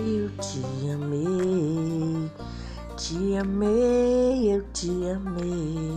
eu Te amei, te amei, eu te amei.